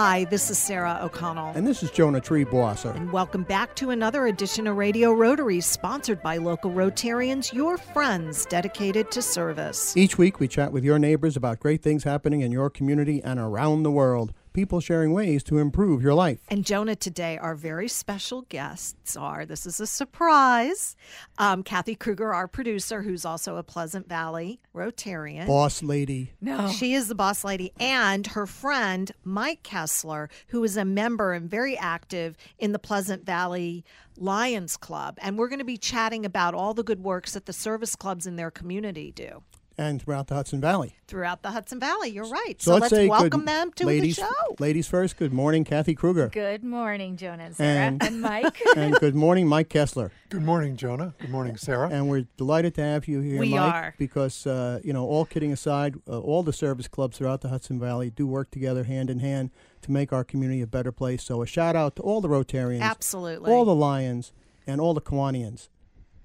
Hi, this is Sarah O'Connell. And this is Jonah Triebwasser. And welcome back to another edition of Radio Rotary, sponsored by local Rotarians, your friends dedicated to service. Each week, we chat with your neighbors about great things happening in your community and around the world people sharing ways to improve your life. And Jonah, today, our very special guests are this is a surprise um, Kathy Kruger, our producer, who's also a Pleasant Valley Rotarian. Boss lady. No. She is the boss lady, and her friend, Mike Kessler, who is a member and very active in the Pleasant Valley Lions Club. And we're going to be chatting about all the good works that the service clubs in their community do and throughout the Hudson Valley. Throughout the Hudson Valley, you're right. So, so let's, let's say welcome good, them to ladies, the show. Ladies first, good morning, Kathy Kruger. Good morning, Jonah and Sarah and, and Mike. and good morning, Mike Kessler. Good morning, Jonah. Good morning, Sarah. And we're delighted to have you here, we Mike, are. because, uh, you know, all kidding aside, uh, all the service clubs throughout the Hudson Valley do work together hand in hand to make our community a better place. So a shout out to all the Rotarians. Absolutely. All the Lions and all the Kiwanians.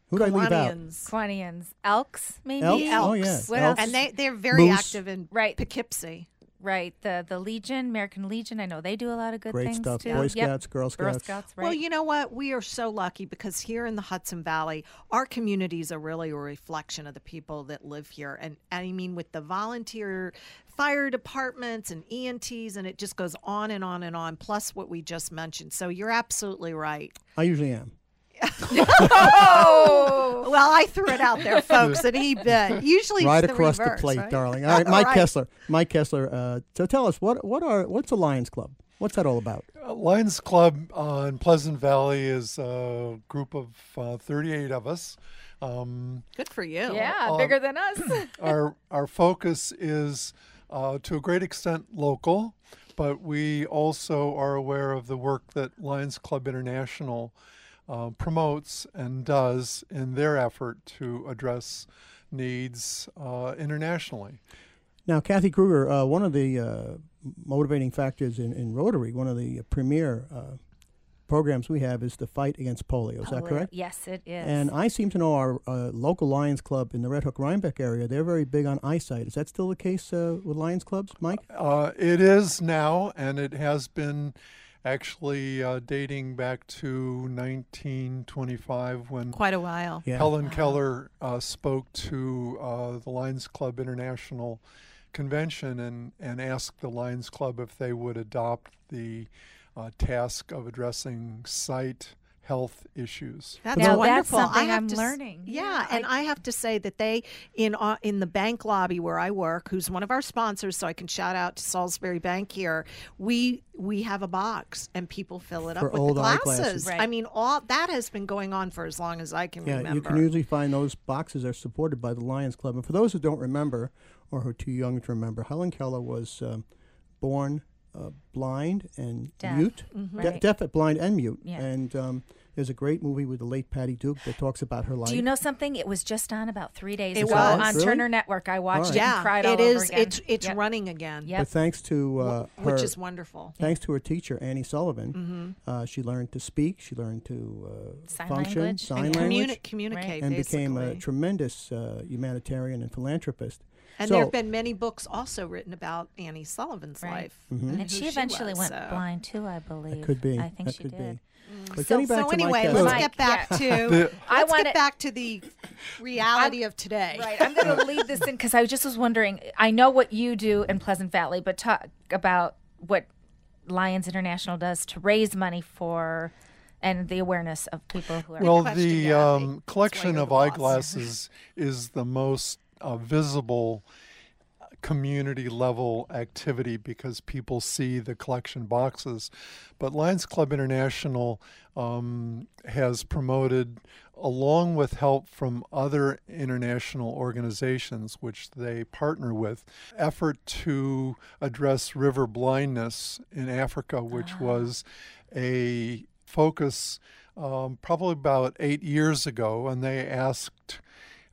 Who did I leave out? Quanians. Elks, maybe? Elks? Elks. Oh, yeah. What Elks. else? And they, they're very Moose. active in Right. Poughkeepsie. Right. The the Legion, American Legion, I know they do a lot of good Great things stuff. too. Boy Yep. Scouts, Girl Girl Scouts. Scouts, right. Well, you know what? We are so lucky because here in the Hudson Valley, our communities are really a reflection of the people that live here. And, and I mean, with the volunteer fire departments and EMTs, and it just goes on and on and on, plus what we just mentioned. So you're absolutely right. I usually am. Oh! Well, I threw it out there, folks, and he bit. Usually right it's the across reverse, the plate, right? darling. All right, Mike Right. Kessler. Mike Kessler. Uh, so tell us what what are what's a Lions Club? What's that all about? Uh, Lions Club uh, in Pleasant Valley is a group of uh, 38 of us. Um, Good for you. yeah, Uh, bigger than us. our our focus is uh, to a great extent local, but we also are aware of the work that Lions Club International uh, promotes and does in their effort to address needs uh, internationally. Now, Kathy Kruger, uh, one of the uh, motivating factors in, in Rotary, one of the premier uh, programs we have is the fight against polio. Is that correct? Yes, it is. And I seem to know our uh, local Lions Club in the Red Hook Rhinebeck area, they're very big on eyesight. Is that still the case uh, with Lions Clubs, Mike? Uh, it is now, and it has been actually uh, dating back to 1925 when Quite a while. Yeah. Helen Keller uh, spoke to uh, the Lions Club International Convention and, and asked the Lions Club if they would adopt the uh, task of addressing sight health issues. That's Now, that's wonderful. something I have I'm to learning. Yeah, Yeah, and I- I have to say that they in uh, in the bank lobby where I work, who's one of our sponsors, so I can shout out to Salisbury Bank here. We we have a box and people fill it For up with old the eyeglasses. glasses. Right. I mean, all that has been going on for as long as I can Yeah, remember. you can usually find those boxes are supported by the Lions Club. And for those who don't remember, or who are too young to remember, Helen Keller was um, born uh, blind and Deaf. mute, Mm-hmm. De- Right. deaf, blind, and mute. Yeah. And um, there's a great movie with the late Patty Duke that talks about her life. Do you know something? It was just on about three days It ago was. on Really? Turner Network. I watched right. it and yeah, cried all it is. over again. It's it's Yep. running again. Yep. But thanks to uh, her, Which is wonderful. thanks to her teacher Annie Sullivan, uh, she learned to speak. She learned to uh, Sign function, language. sign and language, communi- communicate and became a tremendous uh, humanitarian and philanthropist. And so, there have been many books also written about Annie Sullivan's Right. life. Mhm. and And who she eventually was, went so. blind too, I believe. could be. I think that she could did. be. But So, back so to anyway, Kessler- let's Mike, get back The- to I let's wanna- get back to the reality of today. Right. I'm going to leave this in because I just was wondering. I know what you do in Pleasant Valley, but talk about what Lions International does to raise money for and the awareness of people who are. Well, the um, collection of eyeglasses is the most uh, visible community level activity because people see the collection boxes. But Lions Club International um, has promoted, along with help from other international organizations which they partner with, effort to address river blindness in Africa, which was a focus um, probably about eight years ago, and they asked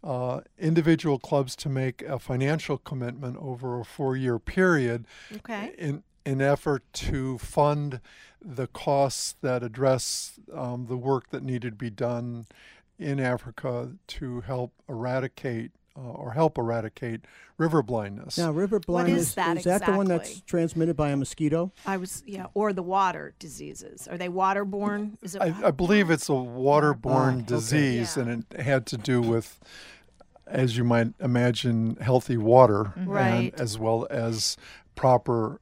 uh, individual clubs to make a financial commitment over a four-year period Okay. in an effort to fund the costs that address um, the work that needed to be done in Africa to help eradicate uh, or help eradicate river blindness. Now, river blindness is that that the one that's transmitted by a mosquito? I was yeah, or the water diseases. Are they waterborne? Is it? I, I believe it's a waterborne Ah, okay. disease, Yeah. and it had to do with, as you might imagine, healthy water, Right. and as well as proper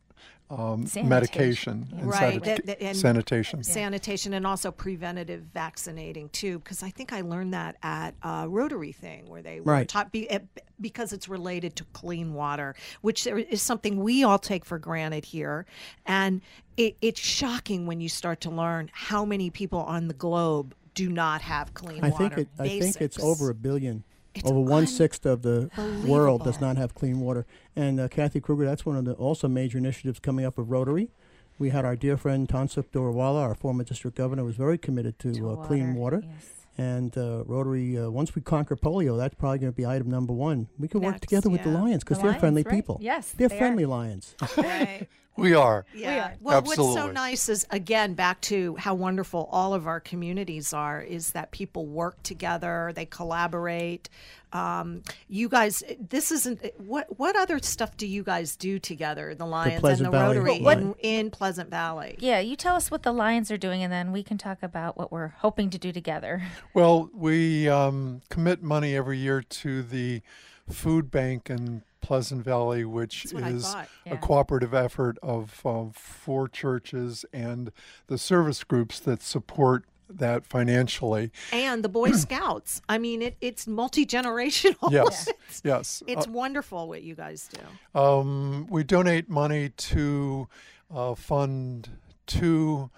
um, medication and Right, sanita- that- that- and- sanitation. sanitation and also preventative vaccinating too because i think i learned that at a rotary thing where they were Right. taught be, eh, because it's related to clean water which there is something we all take for granted here and it, it's shocking when you start to learn how many people on the globe do not have clean I water think it. I think it's over a billion. It's over one sixth of the world does not have clean water. And uh, Kathy Kruger, that's one of the also major initiatives coming up with Rotary. We had our dear friend Tansuk Dorwala, our former district governor, was very committed to, To uh, clean water. Yes. And uh, Rotary, uh, once we conquer polio, that's probably going to be item number one. We can work Next, together with the. Lions because The they're Lions, friendly right. people. Yes, They're they are. friendly Lions. Right. We are. Yeah. are. Well, what's so nice is again back to how wonderful all of our communities are is that people work together, they collaborate. Um, you guys, this isn't what what other stuff do you guys do together? The Lions and the Valley Rotary in, in Pleasant Valley. Yeah, you tell us what the Lions are doing, and then we can talk about what we're hoping to do together. Well, we um, commit money every year to the food bank in Pleasant Valley, which That's what I is. Yeah. a cooperative effort of um, four churches and the service groups that support that financially. And the Boy Scouts. I mean, it, it's multi generational. Yes, it's, yes. it's wonderful what you guys do. Um, we donate money to uh, fund two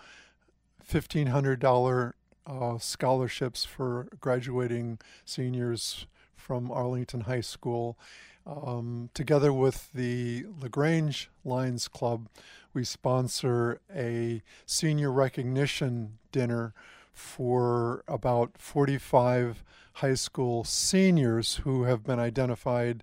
$1,500 uh, scholarships for graduating seniors from Arlington High School. Um, together with the LaGrange Lions Club, we sponsor a senior recognition dinner for about 45 high school seniors who have been identified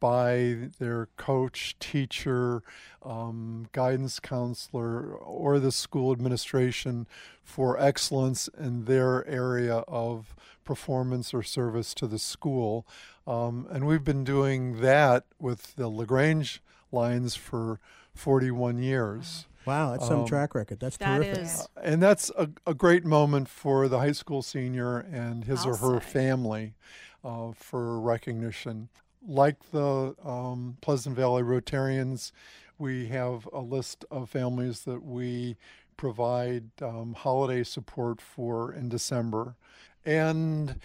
by their coach, teacher, um, guidance counselor, or the school administration for excellence in their area of performance or service to the school. Um, and we've been doing that with the LaGrange Lions for 41 years. Wow, that's some Um, track record. That's That terrific. is. And that's a, a great moment for the high school senior and his I'll or her say. family uh, for recognition. Like the um, Pleasant Valley Rotarians, we have a list of families that we provide um, holiday support for in December. And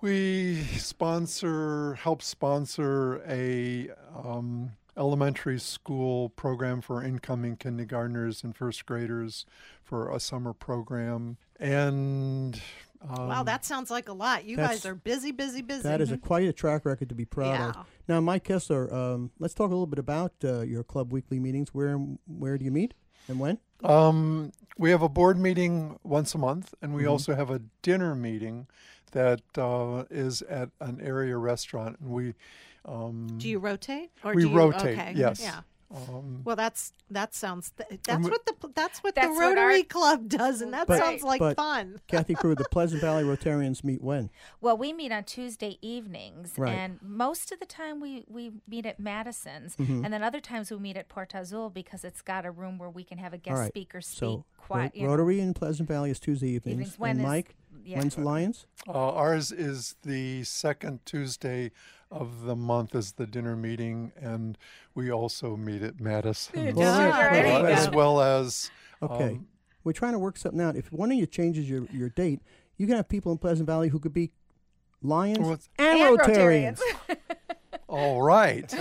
we sponsor, help sponsor a um, elementary school program for incoming kindergartners and first graders for a summer program. And um, wow, that sounds like a lot. You guys are busy, busy, busy. That is a quite a track record to be proud of. Now, Mike Kessler, um, let's talk a little bit about uh, your club weekly meetings. Where where do you meet and when? Mm-hmm. Um, we have a board meeting once a month, and we also have a dinner meeting that uh, is at an area restaurant. And we um, Do you rotate? Or we do you, rotate. Okay. Yes. Yeah. Um, Well, that's that sounds th- that's we- what the that's what That's the what Rotary our- Club does, and that But- sounds like but- fun. Kathy Crew, the Pleasant Valley Rotarians meet when? Well, we meet on Tuesday evenings, Right. and most of the time we, we meet at Madison's, Mm-hmm. and then other times we meet at Port Azul because it's got a room where we can have a guest All right. speaker speak So quiet. Ro- you know. Rotary in Pleasant Valley is Tuesday evenings. Evenings. When and is- Mike, yeah. when's the Lions? uh, ours is the second Tuesday of the month is the dinner meeting, and we also meet at Madison, Well, Yeah, right, there as well as Okay. um, We're trying to work something out. If one of you changes your, your date, you can have people in Pleasant Valley who could be Lions Well, it's- and, And Rotarians. all right.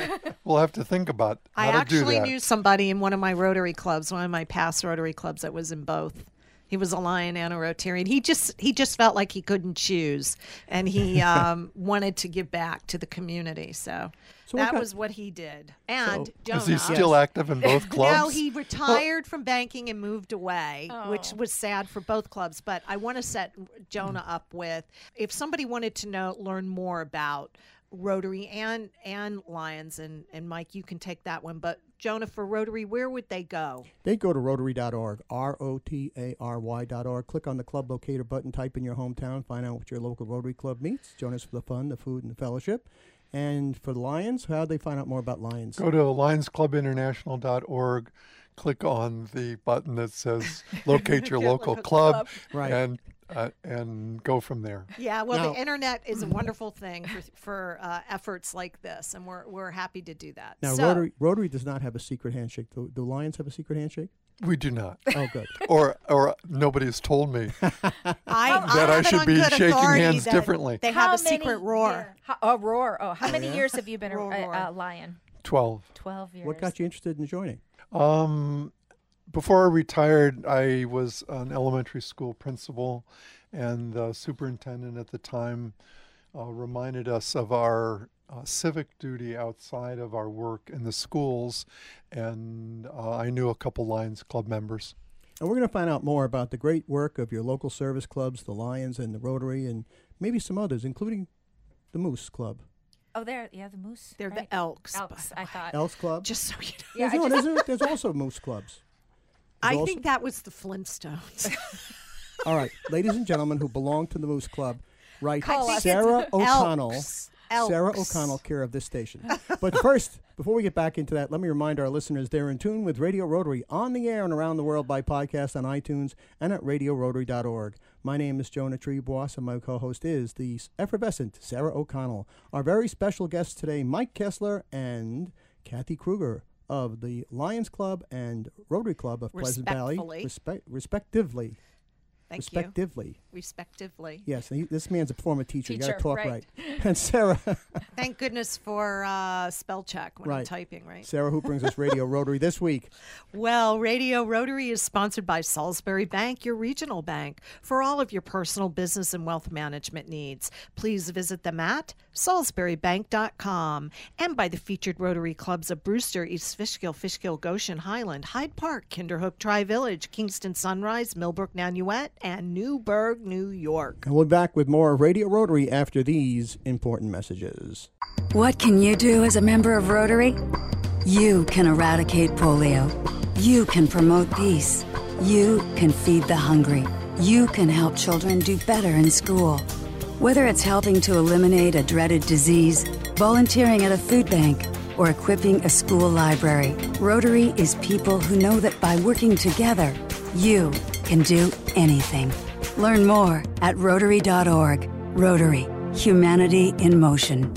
we'll have to think about how I to do actually that. knew somebody in one of my Rotary clubs, one of my past Rotary clubs that was in both. He was a Lion and a Rotarian. He just he just felt like he couldn't choose, and he um, wanted to give back to the community. So, So that kind- was what he did. And So- is he Jonah- still active in both clubs? No, he retired from banking and moved away, which Oh. was sad for both clubs. But I want to set Jonah Mm. up with if somebody wanted to know learn more about Rotary and and Lions and and Mike, you can take that one. But Jonah for Rotary, where would they go? They go to rotary.org, R O T A R Y.org. Click on the club locator button, type in your hometown, find out what your local Rotary Club meets. Join us for the fun, the food, and the fellowship. And for the Lions, how do they find out more about Lions? Go to lionsclubinternational.org, click on the button that says locate your local club, Right. and uh, and go from there. Yeah, well, Now- the internet is a wonderful thing for, for uh, efforts like this, and we're, we're happy to do that. Now, so, Rotary, Rotary does not have a secret handshake. Do, do Lions have a secret handshake? We do not, Oh, good. or or nobody has told me I, that I have it should be shaking hands differently. They have a secret roar. year- how- a roar. Oh, how many yeah? years have you been a, Roar, a, roar. a lion? Twelve. Twelve years. What got you interested in joining? Um, before I retired, I was an elementary school principal, and the superintendent at the time uh, reminded us of our uh, civic duty outside of our work in the schools, and uh, I knew a couple Lions Club members. And we're going to find out more about the great work of your local service clubs, the Lions and the Rotary, and maybe some others, including the Moose Club, Oh, there. Yeah, the moose. They're right? the elks. by Elks. the I thought. Elks Club. Just so you know. Yeah, there's, no- just- there's, there's also Moose Clubs. I also- think that was the Flintstones. All right, ladies and gentlemen who belong to the Moose Club, write Call. Sarah O'Connell. Elks. Sarah O'Connell, care of this station. But first, before we get back into that, let me remind our listeners they're in tune with Radio Rotary on the air and around the world by podcast on iTunes and at radiorotary.org. My name is Jonah Triebwasser, and my co host is the effervescent Sarah O'Connell. Our very special guests today, Mike Kessler and Kathy Kruger of the Lions Club and Rotary Club of Pleasant Valley, respect, respectively. Thank you. respectively. Respectively. Yes, this man's a former teacher. you got to talk right. right. And Sarah, Thank goodness for uh, spell check when I'm typing, right? Sarah, who brings us Radio Rotary this week. Well, Radio Rotary is sponsored by Salisbury Bank, your regional bank, for all of your personal business and wealth management needs. Please visit them at salisburybank.com and by the featured Rotary clubs of Brewster, East Fishkill, Fishkill, Goshen, Highland, Hyde Park, Kinderhook, Tri Village, Kingston Sunrise, Millbrook, Nanuet, and Newburgh, New York. And we'll be back with more Radio Rotary after these important messages. What can you do as a member of Rotary? You can eradicate polio. You can promote peace. You can feed the hungry. You can help children do better in school. Whether it's helping to eliminate a dreaded disease, volunteering at a food bank, or equipping a school library, Rotary is people who know that by working together, you can do anything. Learn more at Rotary.org. Rotary, humanity in motion.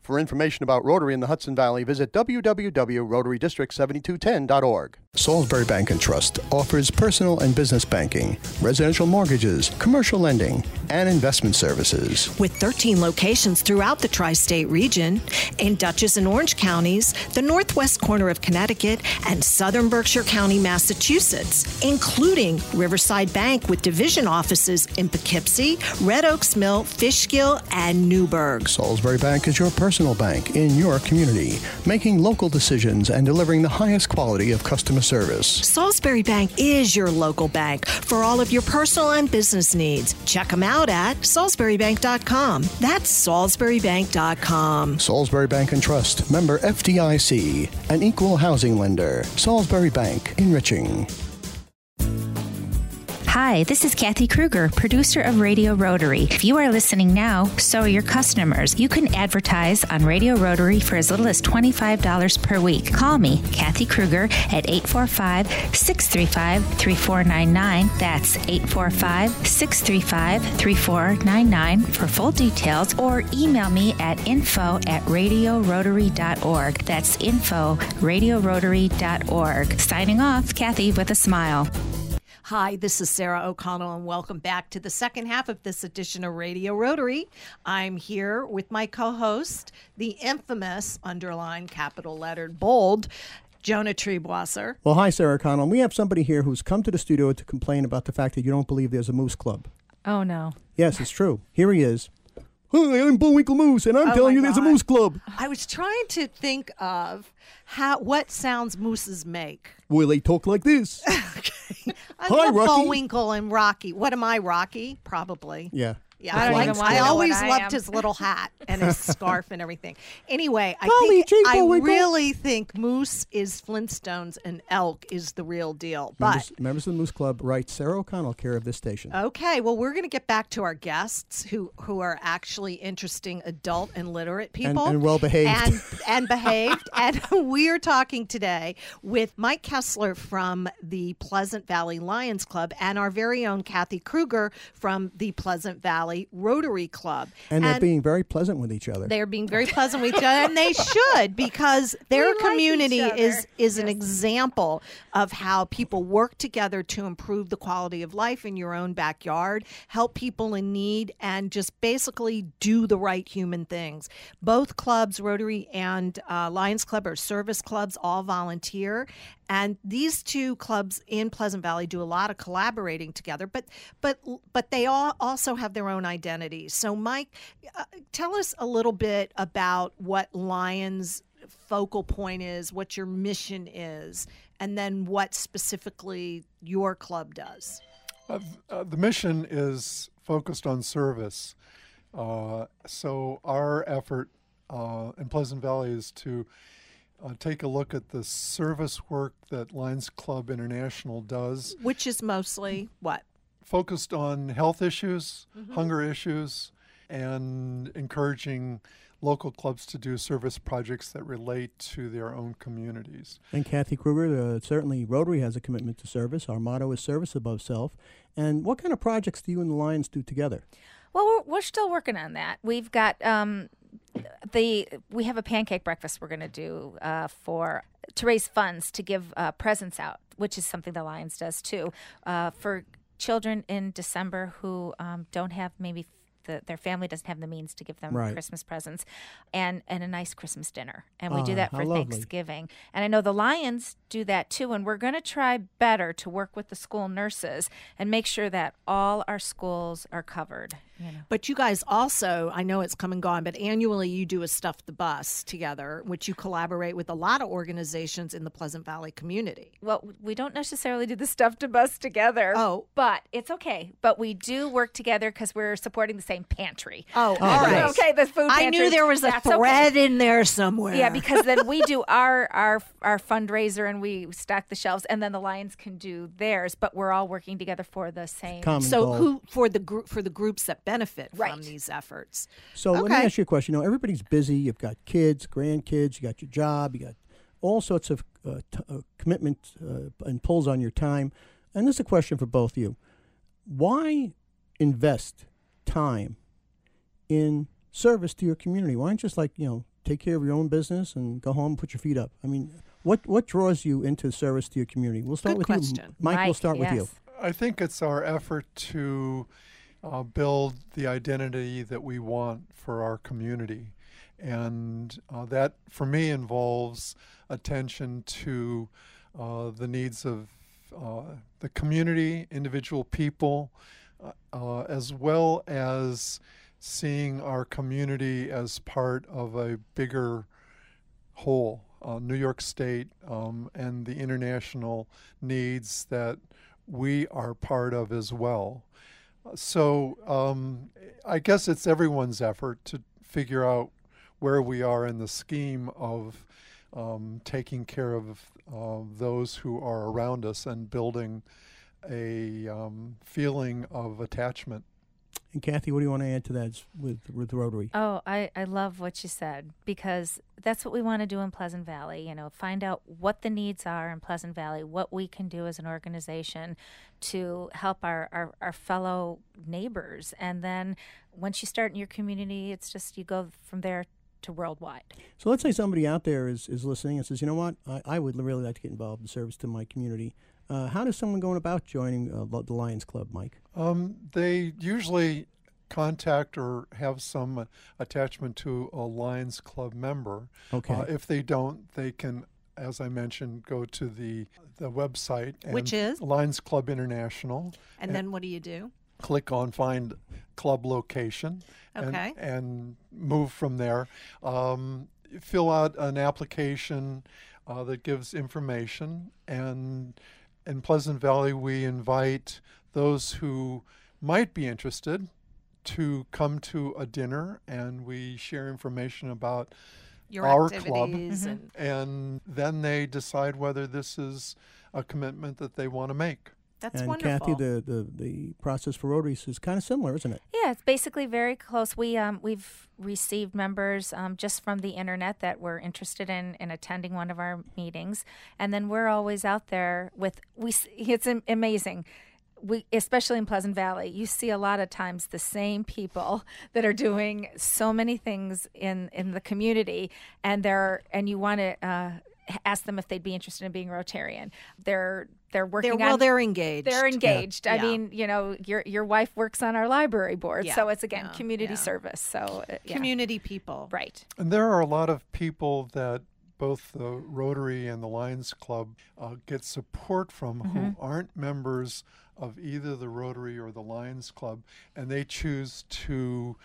For information about Rotary in the Hudson Valley, visit www.rotarydistrict7210.org. Salisbury Bank and Trust offers personal and business banking, residential mortgages, commercial lending, and investment services. With 13 locations throughout the tri state region, in Dutchess and Orange counties, the northwest corner of Connecticut, and southern Berkshire County, Massachusetts, including Riverside Bank with division offices in Poughkeepsie, Red Oaks Mill, Fishkill, and Newburgh. Salisbury Bank is your personal bank in your community, making local decisions and delivering the highest quality of customer service. Salisbury Bank is your local bank for all of your personal and business needs. Check them out at salisburybank.com. That's salisburybank.com. Salisbury Bank and Trust, member FDIC, an equal housing lender. Salisbury Bank, enriching. Hi, this is Kathy Kruger, producer of Radio Rotary. If you are listening now, so are your customers. You can advertise on Radio Rotary for as little as $25 per week. Call me, Kathy Kruger, at 845 635 3499. That's 845 635 3499 for full details, or email me at info at radiorotary.org. That's info radiorotary.org. Signing off, Kathy with a smile. Hi, this is Sarah O'Connell, and welcome back to the second half of this edition of Radio Rotary. I'm here with my co host, the infamous, underlined, capital lettered, bold, Jonah Triebwasser. Well, hi, Sarah Connell. We have somebody here who's come to the studio to complain about the fact that you don't believe there's a moose club. Oh no. Yes, it's true. Here he is. Hi, I'm Bullwinkle Moose, and I'm Oh telling you there's a moose club. I was trying to think of how what sounds mooses make. Well, they talk like this. I Hi, Rocky. Bullwinkle and Rocky. What am I, Rocky? Probably. yeah. Yeah, I don't even wanna I know what always I loved am. his little hat and his scarf and everything. Anyway, I Golly think I Bullwinkle. really think moose is Flintstones and elk is the real deal. But Members, members of the Moose Club write Sarah O'Connell, care of this station. Okay, well, we're going to get back to our guests who who are actually interesting adult and literate people and well-behaved. and and behaved. and we are talking today with Mike Kessler from the Pleasant Valley Lions Club and our very own Kathy Kruger from the Pleasant Valley Rotary Club. and they're being very pleasant with each other. They are being very pleasant with each other, and they should because their like each community other. is is an example of how people work together to improve the quality of life in your own backyard, help people in need, and just basically do the right human things. Both clubs, Rotary and uh, Lions Club, are service clubs, all volunteer, and these two clubs in Pleasant Valley do a lot of collaborating together. But but but they all also have their own identities. So, Mike, uh, tell us a little bit about what Lions focal point is, what your mission is, and then what specifically your club does. Uh, uh, the mission is focused on service. Uh, so our effort uh, in Pleasant Valley is to uh, take a look at the service work that Lions Club International does, Which is mostly what? Focused on health issues, hunger issues, and encouraging local clubs to do service projects that relate to their own communities. And Kathy Kruger, uh, certainly Rotary has a commitment to service. Our motto is service above self. And what kind of projects do you and the Lions do together? Well, we're, we're still working on that. We've got um, the we have a pancake breakfast we're going to do uh, for to raise funds to give uh, presents out, which is something the Lions does too uh, for children in December who um, don't have maybe. The, their family doesn't have the means to give them Right. Christmas presents, and and a nice Christmas dinner, and we do Ah, that for. Thanksgiving. And I know the Lions do that too, and we're going to try better to work with the school nurses and make sure that all our schools are covered. You know. But you guys also, I know it's come and gone, but annually you do a Stuff the Bus together, which you collaborate with a lot of organizations in the Pleasant Valley community. Well, we don't necessarily do the stuff to bus together. Oh. but it's okay. But we do work together because we're supporting the same pantry. Oh, all right. Okay, the food. Pantry. I knew there was a that's okay. thread in there somewhere. Yeah, because then we do our our our fundraiser and we stock the shelves, and then the Lions can do theirs. But we're all working together for the same. Common so goal. who for the group for the groups that benefit from these efforts? So let me ask you a question. You know, everybody's busy. You've got kids, grandkids, you got your job, you got all sorts of uh, t- uh, commitment uh, and pulls on your time. And this is a question for both of you. Why invest time in service to your community? Why don't you just like, you know, take care of your own business and go home and put your feet up? I mean, what what draws you into service to your community? We'll start Good with you. question. Mike, we'll Mike, start with you. I think it's our effort to uh, build the identity that we want for our community. And uh, that, for me, involves attention to uh, the needs of uh, the community, individual people, uh, uh, as well as seeing our community as part of a bigger whole. New York State um, and the international needs that we are part of as well. So um, I guess it's everyone's effort to figure out where we are in the scheme of um, taking care of uh, those who are around us and building a um, feeling of attachment. And Kathy, what do you want to add to that with with Rotary? Oh, I, I love what you said because that's what we want to do in Pleasant Valley. You know, find out what the needs are in Pleasant Valley, what we can do as an organization to help our, our, our fellow neighbors. And then once you start in your community, it's just you go from there to worldwide. So let's say somebody out there is, is listening and says, you know what, I, I would really like to get involved in service to my community. Uh, how does someone go about joining uh, the Lions Club, Mike? Um, they usually contact or have some uh, attachment to a Lions Club member. Okay. Uh, if they don't, they can, as I mentioned, go to the the website, and Which is? Lions Club International. And then what do you do? Click on Find Club Location, and, Okay. and move from there. Um, fill out an application uh, that gives information, and in Pleasant Valley, we invite those who might be interested to come to a dinner and we share information about Your our club. and mm-hmm. and then they decide whether this is a commitment that they want to make. That's and wonderful. Kathy, the, the, the process for Rotaries is kind of similar, isn't it? Yeah, it's basically very close. We um, we've received members um, just from the internet that were interested in, in attending one of our meetings, and then we're always out there with we. It's amazing. We, especially in Pleasant Valley, you see a lot of times the same people that are doing so many things in in the community, and they're and you want to uh, ask them if they'd be interested in being Rotarian. They're they're working they're, well, they're engaged. they're engaged. I Yeah. mean, you know, your your wife works on our library board, Yeah, so it's again yeah, community yeah. service. So uh, yeah. community people. right? And there are a lot of people that both the Rotary and the Lions Club uh, get support from who aren't members of either the Rotary or the Lions Club, and they choose to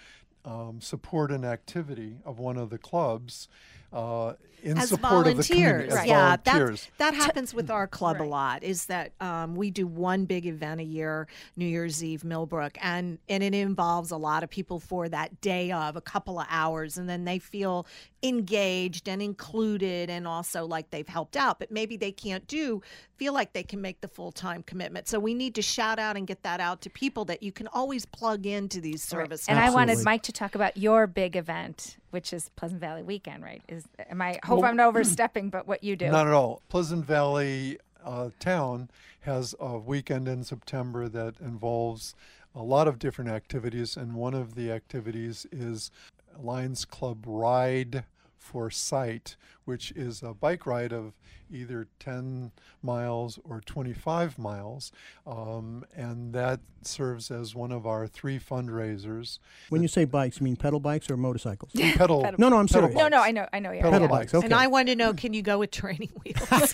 um, support an activity of one of the clubs uh, in as support of the community volunteers. as Yeah, volunteers. that that happens with our club a lot. Is that um, we do one big event a year, New Year's Eve, Millbrook, and and it involves a lot of people for that day of a couple of hours, and then they feel engaged and included, and also like they've helped out, but maybe they can't do feel like they can make the full time commitment. So we need to shout out and get that out to people that you can always plug into these services. And I wanted Mike to talk about your big event, which is Pleasant Valley Weekend. Right? Is am I hope I'm not overstepping, but what you do? Not at all. Pleasant Valley uh, town has a weekend in September that involves a lot of different activities, and one of the activities is Lions Club Ride for Sight, which is a bike ride of either 10 miles or 25 miles, um, and that serves as one of our three fundraisers. When you say bikes, you mean pedal bikes or motorcycles? Pedal. No, no, I'm pedal serious. no, no. I know, I know. Yeah. Pedal Pedal bikes. bikes. Okay. And I want to know: Can you go with training wheels?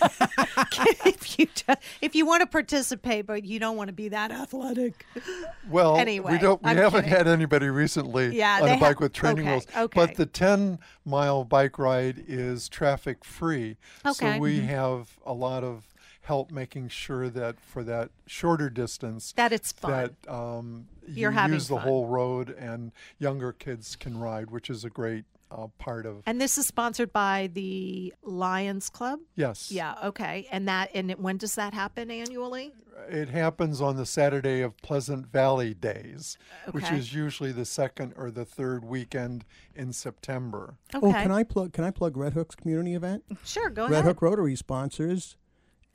if you do- if you want to participate, but you don't want to be that athletic. Well, Anyway, we don't. We I'm haven't kidding. had anybody recently Yeah, on a bike ha- with training okay, wheels. okay. But the ten mile bike ride is traffic free, Okay. so we have a lot of help making sure that for that shorter distance That it's fun. that um, You're you having use the fun. whole road and younger kids can ride, which is a great uh, part of. and this is sponsored by the Lions Club. yes. Yeah. Okay. And that and it, when does that happen annually? It happens on the Saturday of Pleasant Valley Days, which is usually the second or the third weekend in September. Okay. Oh, can I plug? Can I plug Red Hook's community event? Sure. Go Red ahead. Red Hook Rotary sponsors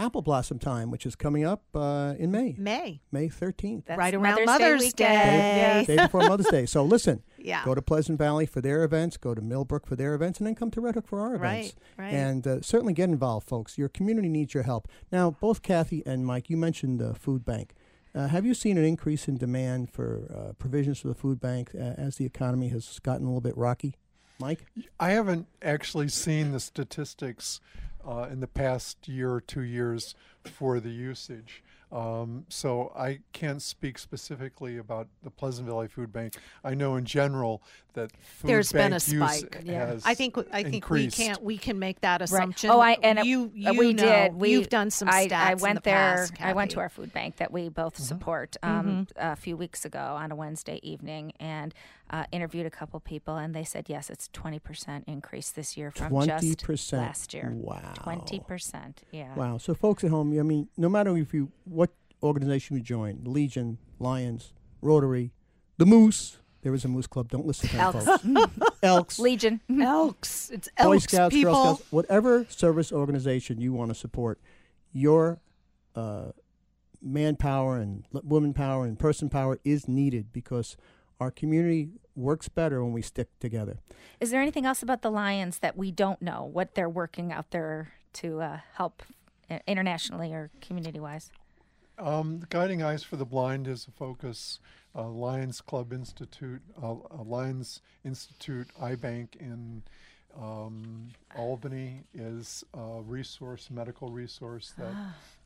Apple Blossom Time, which is coming up uh, in May, May. May 13th, That's right around Mother's, Mother's Day. Day. weekend. day before Mother's Day. So listen, Yeah. go to Pleasant Valley for their events, go to Millbrook for their events, and then come to Red Hook for our events. Right, right. And uh, certainly get involved, folks. Your community needs your help. Now, both Kathy and Mike, you mentioned the food bank. Uh, have you seen an increase in demand for uh, provisions for the food bank uh, as the economy has gotten a little bit rocky? Mike? I haven't actually seen the statistics uh, in the past year or two years for the usage. Um, so I can't speak specifically about the Pleasant Valley Food Bank. I know in general that food There's been a spike. Yeah. I think I think increased. we can't we can make that assumption. Oh, I and you uh, you we know, did. We, you've done some I, stats. I in went the there. past, I went to our food bank that we both Mm-hmm. support um, a few weeks ago on a Wednesday evening and uh, interviewed a couple people, and they said yes, it's twenty percent increase this year from just 20%. last year. Wow. twenty percent. Yeah. Wow. So, folks at home, I mean, no matter if you what organization you join, Legion, Lions, Rotary, the Moose. There is a Moose Club. Don't listen to them, Elks. folks. Elks, Legion. Elks. It's Boy Elks Scouts, people. Girl Scouts, whatever service organization you want to support, your uh, manpower and l- woman power and person power is needed because our community works better when we stick together. Is there anything else about the Lions that we don't know? What they're working out there to uh, help uh, internationally or community wise? Um, the Guiding Eyes for the Blind is a focus. Uh, Lions Club Institute, uh, uh, Lions Institute Eye Bank in um, Albany is a resource, medical resource that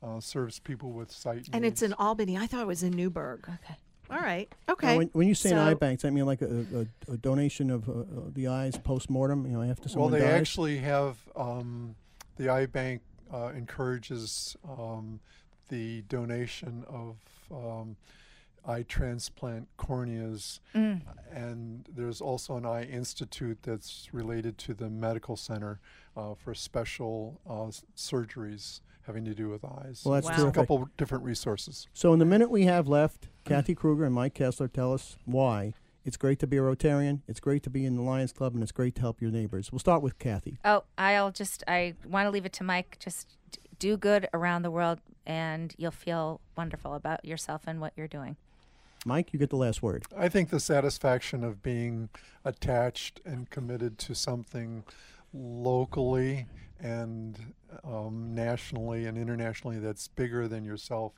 uh, serves people with sight and it's in. Albany. I thought it was in Newburgh. Okay. All right. Now, Okay. when, when you say So- an eye bank, does that mean like a, a, a donation of uh, uh, the eyes post mortem? You know, after someone Well, they dies. actually have um, the Eye Bank uh, encourages um, the donation of um, eye transplant corneas. Mm. And there's also an eye institute that's related to the medical center uh, for special uh, surgeries having to do with eyes. Well, that's Wow. A couple different resources. So, in the minute we have left, Kathy Kruger and Mike Kessler tell us why it's great to be a Rotarian, it's great to be in the Lions Club, and it's great to help your neighbors. We'll start with Kathy. Oh, I'll just, I want to leave it to Mike. Just do good around the world and you'll feel wonderful about yourself and what you're doing. Mike, you get the last word. I think the satisfaction of being attached and committed to something locally and um, nationally and internationally that's bigger than yourself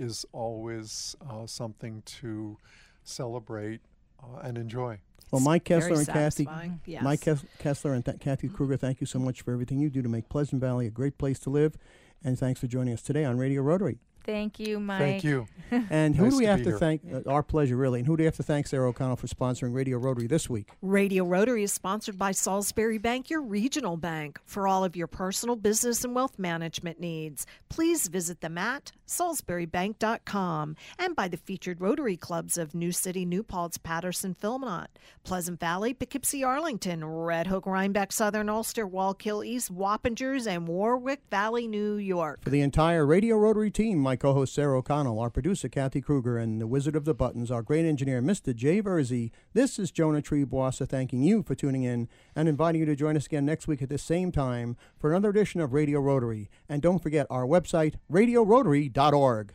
is always uh, something to celebrate uh, and enjoy. Well, Mike Very Kessler and Kathy, yes. Mike Kes- Kessler and th- Kathy Kruger, thank you so much for everything you do to make Pleasant Valley a great place to live, and thanks for joining us today on Radio Rotary. Thank you, Mike. Thank you. And who Nice do we to have to here. thank? Uh, our pleasure, really. And who do we have to thank, Sarah O'Connell, for sponsoring Radio Rotary this week? Radio Rotary is sponsored by Salisbury Bank, your regional bank. For all of your personal business and wealth management needs, please visit them at salisburybank.com and by the featured Rotary clubs of New City, New Paltz, Patterson, Philmont, Pleasant Valley, Poughkeepsie, Arlington, Red Hook, Rhinebeck, Southern Ulster, Wallkill East, Wappingers, and Warwick Valley, New York. For the entire Radio Rotary team, my co host Sarah O'Connell, our producer Kathy Kruger, and the Wizard of the Buttons, our great engineer Mr. Jay Verzi, this is Jonah Triebwasser thanking you for tuning in and inviting you to join us again next week at this same time for another edition of Radio Rotary. And don't forget our website, radiorotary.org.